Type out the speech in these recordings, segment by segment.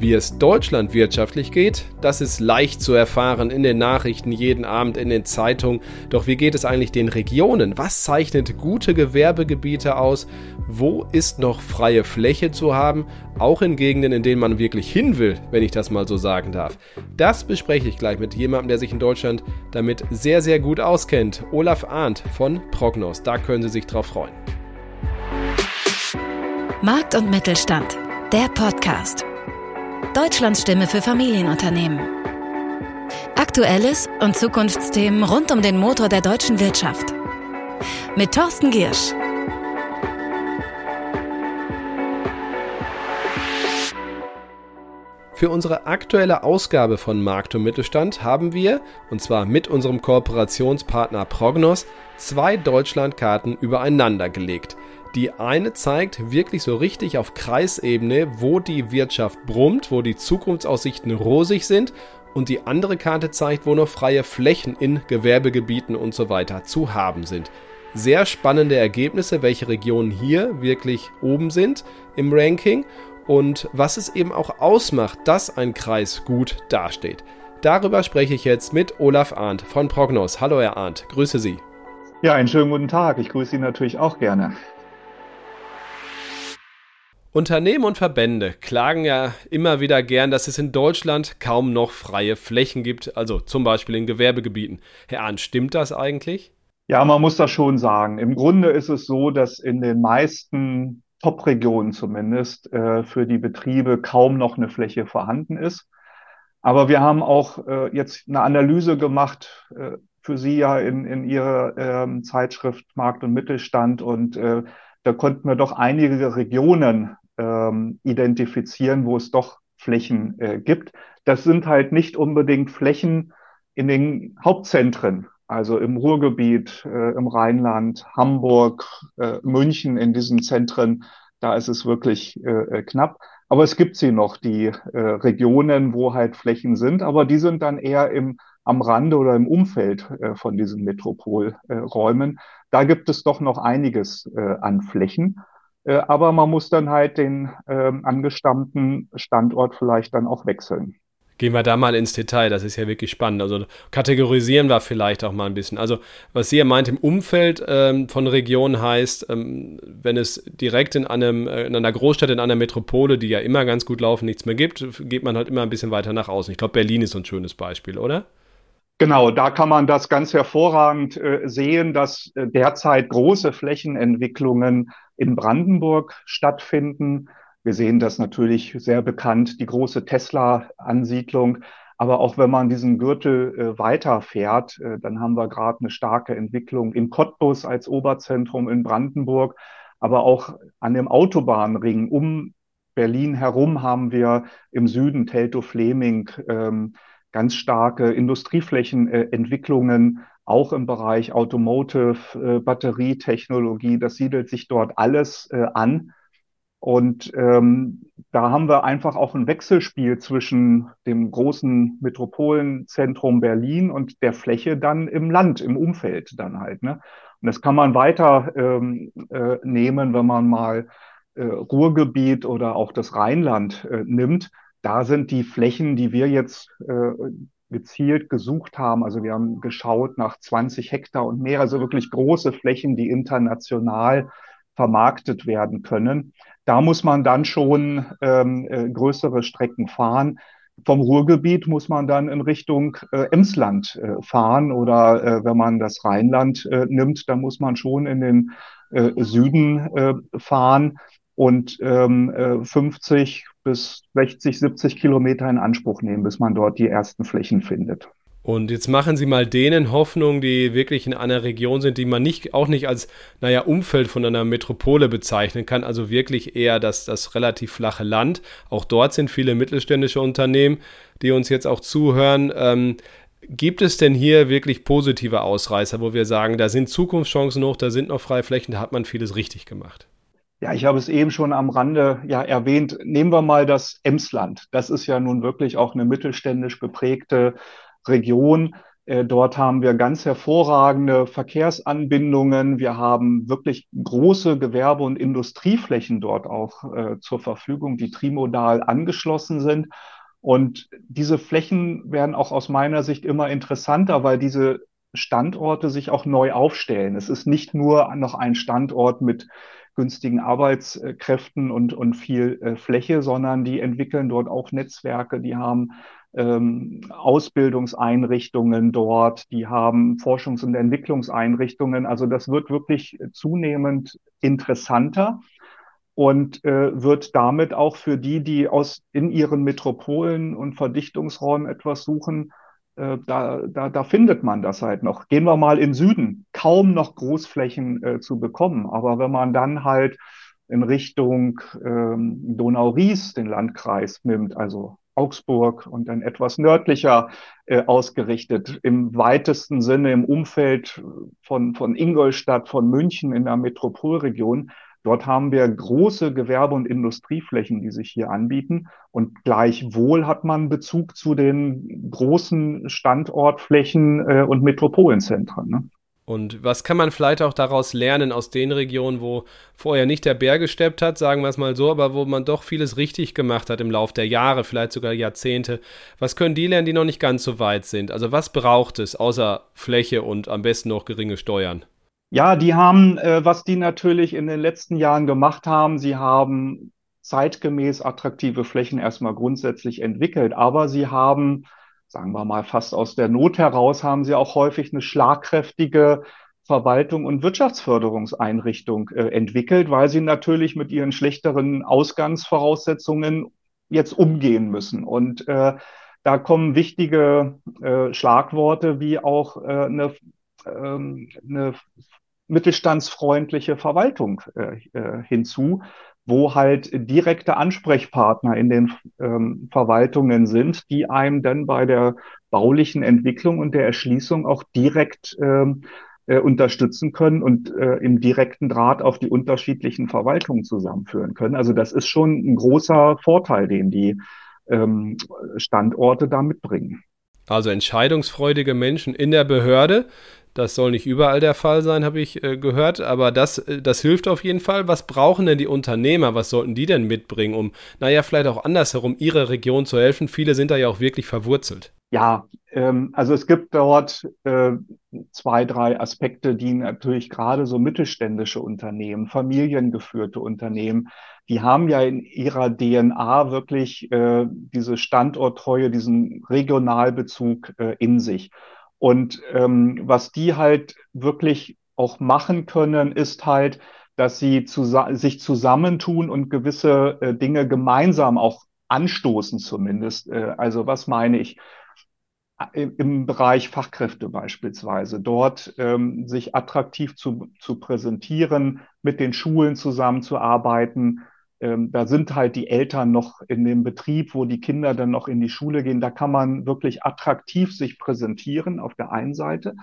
Wie es Deutschland wirtschaftlich geht, das ist leicht zu erfahren in den Nachrichten, jeden Abend in den Zeitungen. Doch wie geht es eigentlich den Regionen? Was zeichnet gute Gewerbegebiete aus? Wo ist noch freie Fläche zu haben? Auch in Gegenden, in denen man wirklich hin will, wenn ich das mal so sagen darf. Das bespreche ich gleich mit jemandem, der sich in Deutschland damit sehr, sehr gut auskennt. Olaf Arndt von Prognos. Da können Sie sich drauf freuen. Markt und Mittelstand. Der Podcast. Deutschlands Stimme für Familienunternehmen. Aktuelles und Zukunftsthemen rund um den Motor der deutschen Wirtschaft. Mit Thorsten Giersch. Für unsere aktuelle Ausgabe von Markt und Mittelstand haben wir, und zwar mit unserem Kooperationspartner Prognos, zwei Deutschlandkarten übereinander gelegt. Die eine zeigt wirklich so richtig auf Kreisebene, wo die Wirtschaft brummt, wo die Zukunftsaussichten rosig sind und die andere Karte zeigt, wo noch freie Flächen in Gewerbegebieten und so weiter zu haben sind. Sehr spannende Ergebnisse, welche Regionen hier wirklich oben sind im Ranking und was es eben auch ausmacht, dass ein Kreis gut dasteht. Darüber spreche ich jetzt mit Olaf Arndt von Prognos. Hallo Herr Arndt, grüße Sie. Ja, einen schönen guten Tag. Ich grüße Sie natürlich auch gerne. Unternehmen und Verbände klagen ja immer wieder gern, dass es in Deutschland kaum noch freie Flächen gibt, also zum Beispiel in Gewerbegebieten. Herr Arndt, stimmt das eigentlich? Ja, man muss das schon sagen. Im Grunde ist es so, dass in den meisten Top-Regionen zumindest äh, für die Betriebe kaum noch eine Fläche vorhanden ist. Aber wir haben auch äh, jetzt eine Analyse gemacht, äh, für Sie ja in, in Ihrer ähm, Zeitschrift Markt und Mittelstand und äh, da konnten wir doch einige Regionen ähm, identifizieren, wo es doch Flächen äh, gibt. Das sind halt nicht unbedingt Flächen in den Hauptzentren, also im Ruhrgebiet, äh, im Rheinland, Hamburg, äh, München, in diesen Zentren. Da ist es wirklich äh, äh knapp. Aber es gibt sie noch, die äh, Regionen, wo halt Flächen sind, aber die sind dann eher im, am Rande oder im Umfeld äh, von diesen Metropolräumen. da gibt es doch noch einiges äh, an Flächen. Äh, aber man muss dann halt den ähm, angestammten Standort vielleicht dann auch wechseln. Gehen wir da mal ins Detail, das ist ja wirklich spannend. Also kategorisieren wir vielleicht auch mal ein bisschen. Also was Sie ja meint, im Umfeld ähm, von Regionen heißt, ähm, wenn es direkt in, einem, äh, in einer Großstadt, in einer Metropole, die ja immer ganz gut laufen, nichts mehr gibt, geht man halt immer ein bisschen weiter nach außen. Ich glaube, Berlin ist so ein schönes Beispiel, oder? Genau, da kann man das ganz hervorragend äh, sehen, dass äh, derzeit große Flächenentwicklungen in Brandenburg stattfinden. Wir sehen das natürlich sehr bekannt, die große Tesla-Ansiedlung. Aber auch wenn man diesen Gürtel äh, weiterfährt, äh, dann haben wir gerade eine starke Entwicklung in Cottbus als Oberzentrum in Brandenburg, aber auch an dem Autobahnring um Berlin herum haben wir im Süden Teltow-Fleming ähm, ganz starke Industrieflächenentwicklungen, auch im Bereich Automotive, äh, Batterietechnologie. Das siedelt sich dort alles äh, an. Und ähm, da haben wir einfach auch ein Wechselspiel zwischen dem großen Metropolenzentrum Berlin und der Fläche dann im Land, im Umfeld dann halt. Ne? Und das kann man weiter ähm, äh, nehmen, wenn man mal äh, Ruhrgebiet oder auch das Rheinland äh, nimmt da sind die Flächen, die wir jetzt äh, gezielt gesucht haben. Also wir haben geschaut nach 20 Hektar und mehr, also wirklich große Flächen, die international vermarktet werden können. Da muss man dann schon ähm, äh, größere Strecken fahren. Vom Ruhrgebiet muss man dann in Richtung äh, Emsland äh, fahren oder äh, wenn man das Rheinland äh, nimmt, dann muss man schon in den äh, Süden äh, fahren und ähm, 50 äh, bis 60, 70 Kilometer in Anspruch nehmen, bis man dort die ersten Flächen findet. Und jetzt machen Sie mal denen Hoffnung, die wirklich in einer Region sind, die man nicht, auch nicht als, naja, Umfeld von einer Metropole bezeichnen kann, also wirklich eher das, das relativ flache Land. Auch dort sind viele mittelständische Unternehmen, die uns jetzt auch zuhören. Ähm, Gibt es denn hier wirklich positive Ausreißer, wo wir sagen, da sind Zukunftschancen hoch, da sind noch freie Flächen, da hat man vieles richtig gemacht? Ja, ich habe es eben schon am Rande ja erwähnt. Nehmen wir mal das Emsland. Das ist ja nun wirklich auch eine mittelständisch geprägte Region. Äh, dort haben wir ganz hervorragende Verkehrsanbindungen. Wir haben wirklich große Gewerbe- und Industrieflächen dort auch äh, zur Verfügung, die trimodal angeschlossen sind. Und diese Flächen werden auch aus meiner Sicht immer interessanter, weil diese Standorte sich auch neu aufstellen. Es ist nicht nur noch ein Standort mit günstigen Arbeitskräften und, und viel äh, Fläche, sondern die entwickeln dort auch Netzwerke, die haben ähm, Ausbildungseinrichtungen dort, die haben Forschungs- und Entwicklungseinrichtungen. Also das wird wirklich zunehmend interessanter und äh, wird damit auch für die, die aus in ihren Metropolen und Verdichtungsräumen etwas suchen, äh, da, da, da findet man das halt noch. Gehen wir mal in Süden, kaum noch Großflächen äh, zu bekommen. Aber wenn man dann halt in Richtung ähm, Donau-Ries den Landkreis nimmt, also Augsburg und dann etwas nördlicher äh, ausgerichtet, im weitesten Sinne im Umfeld von, von Ingolstadt, von München in der Metropolregion. Dort haben wir große Gewerbe- und Industrieflächen, die sich hier anbieten. Und gleichwohl hat man Bezug zu den großen Standortflächen äh, und Metropolenzentren. Ne? Und was kann man vielleicht auch daraus lernen aus den Regionen, wo vorher nicht der Bär gesteppt hat, sagen wir es mal so, aber wo man doch vieles richtig gemacht hat im Laufe der Jahre, vielleicht sogar Jahrzehnte. Was können die lernen, die noch nicht ganz so weit sind? Also was braucht es außer Fläche und am besten noch geringe Steuern? Ja, die haben, äh, was die natürlich in den letzten Jahren gemacht haben, sie haben zeitgemäß attraktive Flächen erstmal grundsätzlich entwickelt, aber sie haben sagen wir mal, fast aus der Not heraus haben sie auch häufig eine schlagkräftige Verwaltung und Wirtschaftsförderungseinrichtung äh, entwickelt, weil sie natürlich mit ihren schlechteren Ausgangsvoraussetzungen jetzt umgehen müssen. Und äh, da kommen wichtige äh, Schlagworte wie auch äh, eine, ähm, eine mittelstandsfreundliche Verwaltung äh, äh, hinzu, wo halt direkte Ansprechpartner in den ähm, Verwaltungen sind, die einem dann bei der baulichen Entwicklung und der Erschließung auch direkt ähm, äh, unterstützen können und äh, im direkten Draht auf die unterschiedlichen Verwaltungen zusammenführen können. Also das ist schon ein großer Vorteil, den die ähm, Standorte da mitbringen. Also entscheidungsfreudige Menschen in der Behörde, das soll nicht überall der Fall sein, habe ich äh, gehört, aber das, äh, das hilft auf jeden Fall. Was brauchen denn die Unternehmer? Was sollten die denn mitbringen, um, naja, vielleicht auch andersherum ihrer Region zu helfen? Viele sind da ja auch wirklich verwurzelt. Ja, ähm, also es gibt dort äh, zwei, drei Aspekte, die natürlich gerade so mittelständische Unternehmen, familiengeführte Unternehmen, die haben ja in ihrer DNA wirklich äh, diese Standorttreue, diesen Regionalbezug äh, in sich. Und ähm, was die halt wirklich auch machen können, ist halt, dass sie zu, sich zusammentun und gewisse äh, Dinge gemeinsam auch anstoßen zumindest. Äh, also was meine ich? Im Bereich Fachkräfte beispielsweise, dort ähm, sich attraktiv zu, zu präsentieren, mit den Schulen zusammenzuarbeiten, ähm, da sind halt die Eltern noch in dem Betrieb, wo die Kinder dann noch in die Schule gehen. Da kann man wirklich attraktiv sich präsentieren auf der einen Seite.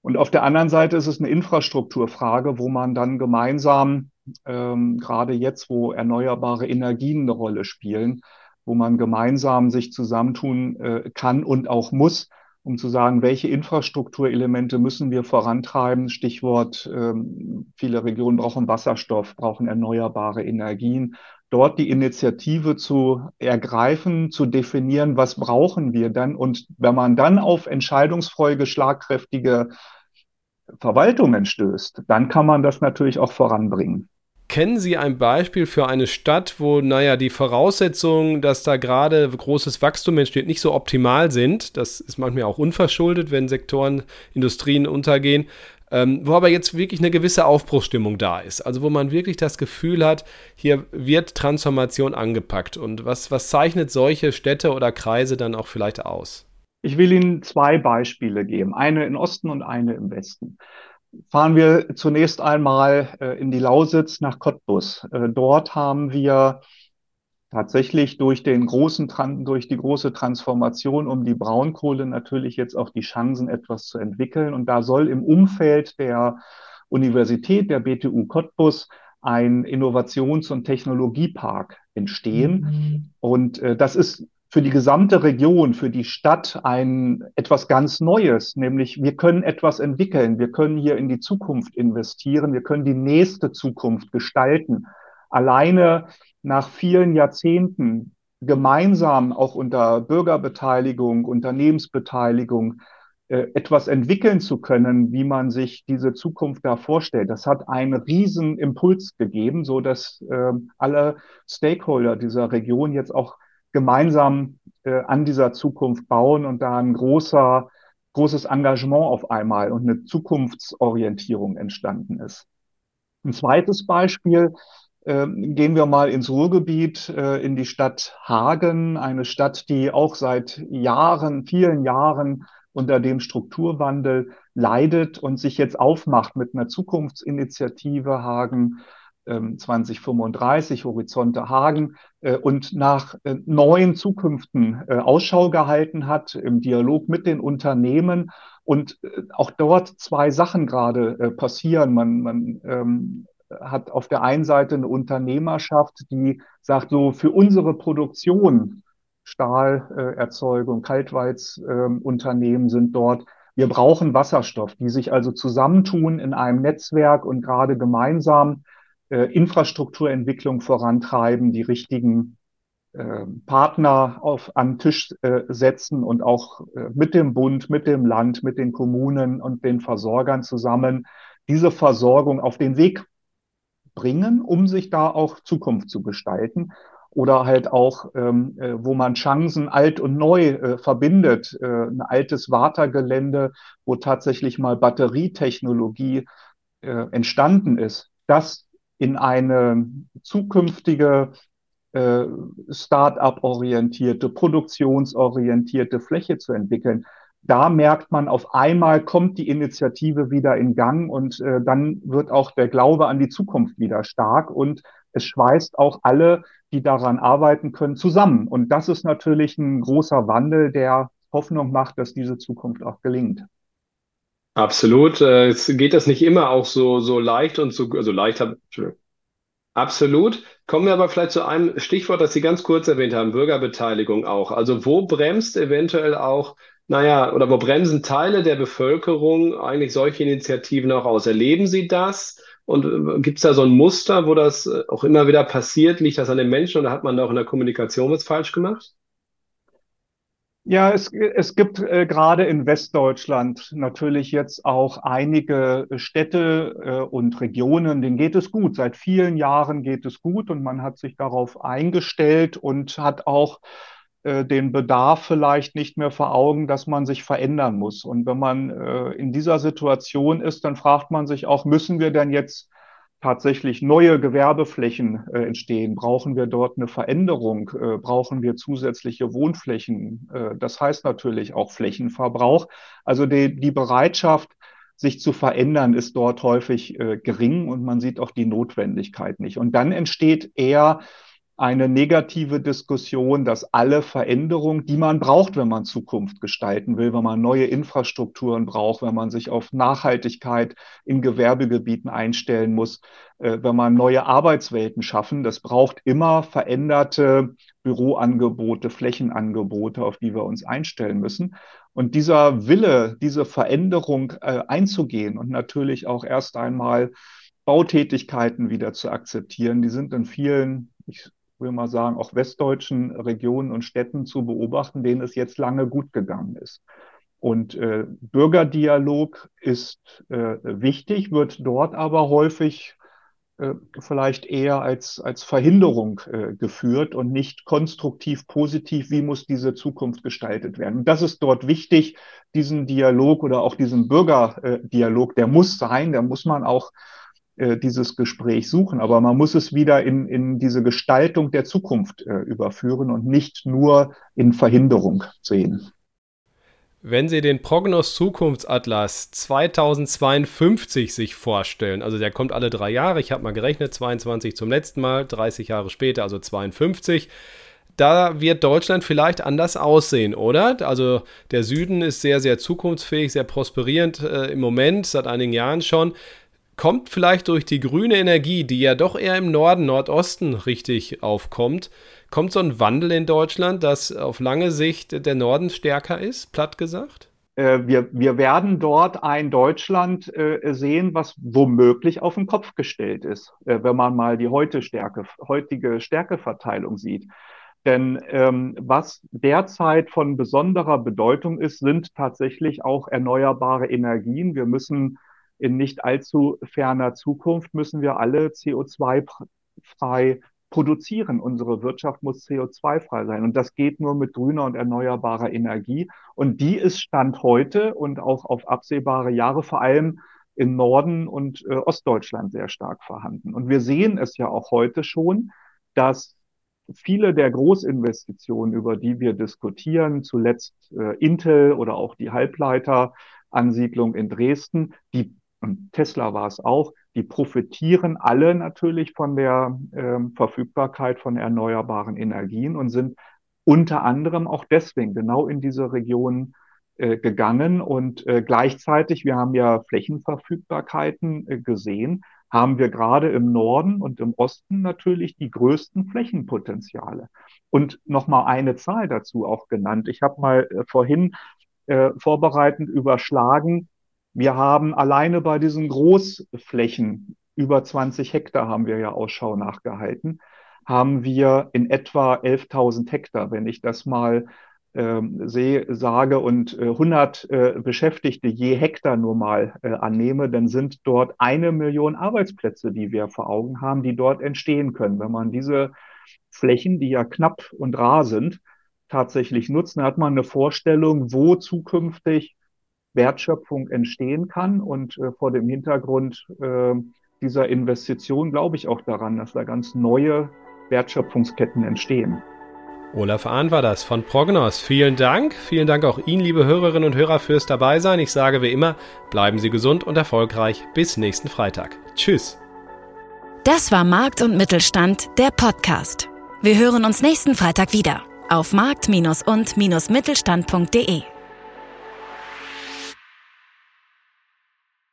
Und auf der anderen Seite ist es eine Infrastrukturfrage, wo man dann gemeinsam, ähm, gerade jetzt, wo erneuerbare Energien eine Rolle spielen, wo man gemeinsam sich zusammentun äh, kann und auch muss, um zu sagen, welche Infrastrukturelemente müssen wir vorantreiben. Stichwort, ähm, viele Regionen brauchen Wasserstoff, brauchen erneuerbare Energien. Dort die Initiative zu ergreifen, zu definieren, was brauchen wir dann. Und wenn man dann auf entscheidungsfreudige, schlagkräftige Verwaltungen stößt, dann kann man das natürlich auch voranbringen. Kennen Sie ein Beispiel für eine Stadt, wo, naja, die Voraussetzungen, dass da gerade großes Wachstum entsteht, nicht so optimal sind? Das ist manchmal auch unverschuldet, wenn Sektoren, Industrien untergehen. Ähm, wo aber jetzt wirklich eine gewisse Aufbruchsstimmung da ist. Also wo man wirklich das Gefühl hat, hier wird Transformation angepackt. Und was, was zeichnet solche Städte oder Kreise dann auch vielleicht aus? Ich will Ihnen zwei Beispiele geben, eine im Osten und eine im Westen fahren wir zunächst einmal äh, in die Lausitz nach Cottbus. Äh, dort haben wir tatsächlich durch den großen, durch die große Transformation um die Braunkohle natürlich jetzt auch die Chancen, etwas zu entwickeln. Und da soll im Umfeld der Universität, der BTU Cottbus, ein Innovations- und Technologiepark entstehen. Mhm. Und äh, das ist für die gesamte Region, für die Stadt ein etwas ganz Neues, nämlich wir können etwas entwickeln, wir können hier in die Zukunft investieren, wir können die nächste Zukunft gestalten. Alleine nach vielen Jahrzehnten gemeinsam auch unter Bürgerbeteiligung, Unternehmensbeteiligung äh, etwas entwickeln zu können, wie man sich diese Zukunft da vorstellt. Das hat einen riesen Impuls gegeben, so dass äh, alle Stakeholder dieser Region jetzt auch gemeinsam äh, an dieser Zukunft bauen und da ein großer, großes Engagement auf einmal und eine Zukunftsorientierung entstanden ist. Ein zweites Beispiel, äh, gehen wir mal ins Ruhrgebiet, äh, in die Stadt Hagen, eine Stadt, die auch seit Jahren, vielen Jahren unter dem Strukturwandel leidet und sich jetzt aufmacht mit einer Zukunftsinitiative Hagen 2035, ähm, Horizonte Hagen äh, und nach äh, neuen Zukünften äh, Ausschau gehalten hat im Dialog mit den Unternehmen. Und auch dort zwei Sachen gerade passieren. Man, man ähm, hat auf der einen Seite eine Unternehmerschaft, die sagt, so für unsere Produktion, Stahlerzeugung, Kaltwalzunternehmen ähm, sind dort, wir brauchen Wasserstoff, die sich also zusammentun in einem Netzwerk und gerade gemeinsam Infrastrukturentwicklung vorantreiben, die richtigen äh, Partner auf, an Tisch äh, setzen und auch äh, mit dem Bund, mit dem Land, mit den Kommunen und den Versorgern zusammen diese Versorgung auf den Weg bringen, um sich da auch Zukunft zu gestalten. Oder halt auch, ähm, äh, wo man Chancen alt und neu äh, verbindet, äh, ein altes Wartergelände, wo tatsächlich mal Batterietechnologie äh, entstanden ist. Das in eine zukünftige äh, Start-up-orientierte, produktionsorientierte Fläche zu entwickeln. Da merkt man, auf einmal kommt die Initiative wieder in Gang und äh, dann wird auch der Glaube an die Zukunft wieder stark und es schweißt auch alle, die daran arbeiten können, zusammen. Und das ist natürlich ein großer Wandel, der Hoffnung macht, dass diese Zukunft auch gelingt. Absolut. Äh, es geht das nicht immer auch so, so leicht und so, also leicht, absolut. Kommen wir aber vielleicht zu einem Stichwort, das Sie ganz kurz erwähnt haben, Bürgerbeteiligung auch. Also wo bremst eventuell auch, naja, oder wo bremsen Teile der Bevölkerung eigentlich solche Initiativen auch aus? Erleben Sie das? Und äh, gibt es da so ein Muster, wo das äh, auch immer wieder passiert? Liegt das an den Menschen oder hat man da auch in der Kommunikation was falsch gemacht? Ja, es, es gibt äh, gerade in Westdeutschland natürlich jetzt auch einige Städte äh, und Regionen, denen geht es gut. Seit vielen Jahren geht es gut und man hat sich darauf eingestellt und hat auch äh, den Bedarf vielleicht nicht mehr vor Augen, dass man sich verändern muss. Und wenn man äh, in dieser Situation ist, dann fragt man sich auch, müssen wir denn jetzt tatsächlich neue Gewerbeflächen äh, entstehen? Brauchen wir dort eine Veränderung? Äh, brauchen wir zusätzliche Wohnflächen? Äh, das heißt natürlich auch Flächenverbrauch. Also die, die Bereitschaft, sich zu verändern, ist dort häufig äh, gering und man sieht auch die Notwendigkeit nicht. Und dann entsteht eher eine negative Diskussion, dass alle Veränderungen, die man braucht, wenn man Zukunft gestalten will, wenn man neue Infrastrukturen braucht, wenn man sich auf Nachhaltigkeit in Gewerbegebieten einstellen muss, äh, wenn man neue Arbeitswelten schaffen, das braucht immer veränderte Büroangebote, Flächenangebote, auf die wir uns einstellen müssen. Und dieser Wille, diese Veränderung äh, einzugehen und natürlich auch erst einmal Bautätigkeiten wieder zu akzeptieren, die sind in vielen, ich will mal sagen, auch westdeutschen Regionen und Städten zu beobachten, denen es jetzt lange gut gegangen ist. Und äh, Bürgerdialog ist äh, wichtig, wird dort aber häufig äh, vielleicht eher als, als Verhinderung äh, geführt und nicht konstruktiv positiv, wie muss diese Zukunft gestaltet werden. Und das ist dort wichtig, diesen Dialog oder auch diesen Bürgerdialog, der muss sein, der muss man auch äh, dieses Gespräch suchen. Aber man muss es wieder in, in diese Gestaltung der Zukunft äh, überführen und nicht nur in Verhinderung sehen. Wenn Sie den Prognos Zukunftsatlas 2052 sich vorstellen, also der kommt alle drei Jahre, ich habe mal gerechnet, 22 zum letzten Mal, 30 Jahre später, also 52, da wird Deutschland vielleicht anders aussehen, oder? Also der Süden ist sehr, sehr zukunftsfähig, sehr prosperierend äh, im Moment, seit einigen Jahren schon. Kommt vielleicht durch die grüne Energie, die ja doch eher im Norden, Nordosten richtig aufkommt, kommt so ein Wandel in Deutschland, dass auf lange Sicht der Norden stärker ist, platt gesagt? Äh, wir, wir werden dort ein Deutschland äh, sehen, was womöglich auf den Kopf gestellt ist, äh, wenn man mal die heute Stärke, heutige Stärkeverteilung sieht. Denn ähm, was derzeit von besonderer Bedeutung ist, sind tatsächlich auch erneuerbare Energien. Wir müssen in nicht allzu ferner Zukunft müssen wir alle CO2-frei produzieren. Unsere Wirtschaft muss CO2-frei sein. Und das geht nur mit grüner und erneuerbarer Energie. Und die ist Stand heute und auch auf absehbare Jahre vor allem im Norden und äh, Ostdeutschland sehr stark vorhanden. Und wir sehen es ja auch heute schon, dass viele der Großinvestitionen, über die wir diskutieren, zuletzt äh, Intel oder auch die Halbleiteransiedlung in Dresden, die und Tesla war es auch, die profitieren alle natürlich von der ähm, Verfügbarkeit von erneuerbaren Energien und sind unter anderem auch deswegen genau in diese Region äh, gegangen. Und äh, gleichzeitig, wir haben ja Flächenverfügbarkeiten äh, gesehen, haben wir gerade im Norden und im Osten natürlich die größten Flächenpotenziale. Und nochmal eine Zahl dazu auch genannt. Ich habe mal äh, vorhin äh, vorbereitend überschlagen, wir haben alleine bei diesen Großflächen, über 20 Hektar haben wir ja Ausschau nachgehalten, haben wir in etwa 11.000 Hektar. Wenn ich das mal ähm, sehe, sage und äh, 100 äh, Beschäftigte je Hektar nur mal äh, annehme, dann sind dort eine Million Arbeitsplätze, die wir vor Augen haben, die dort entstehen können. Wenn man diese Flächen, die ja knapp und rar sind, tatsächlich nutzt, dann hat man eine Vorstellung, wo zukünftig Wertschöpfung entstehen kann. Und äh, vor dem Hintergrund äh, dieser Investition glaube ich auch daran, dass da ganz neue Wertschöpfungsketten entstehen. Olaf Ahn war das von Prognos. Vielen Dank. Vielen Dank auch Ihnen, liebe Hörerinnen und Hörer, fürs Dabeisein. Ich sage wie immer, bleiben Sie gesund und erfolgreich. Bis nächsten Freitag. Tschüss. Das war Markt und Mittelstand, der Podcast. Wir hören uns nächsten Freitag wieder auf markt- und-mittelstand.de.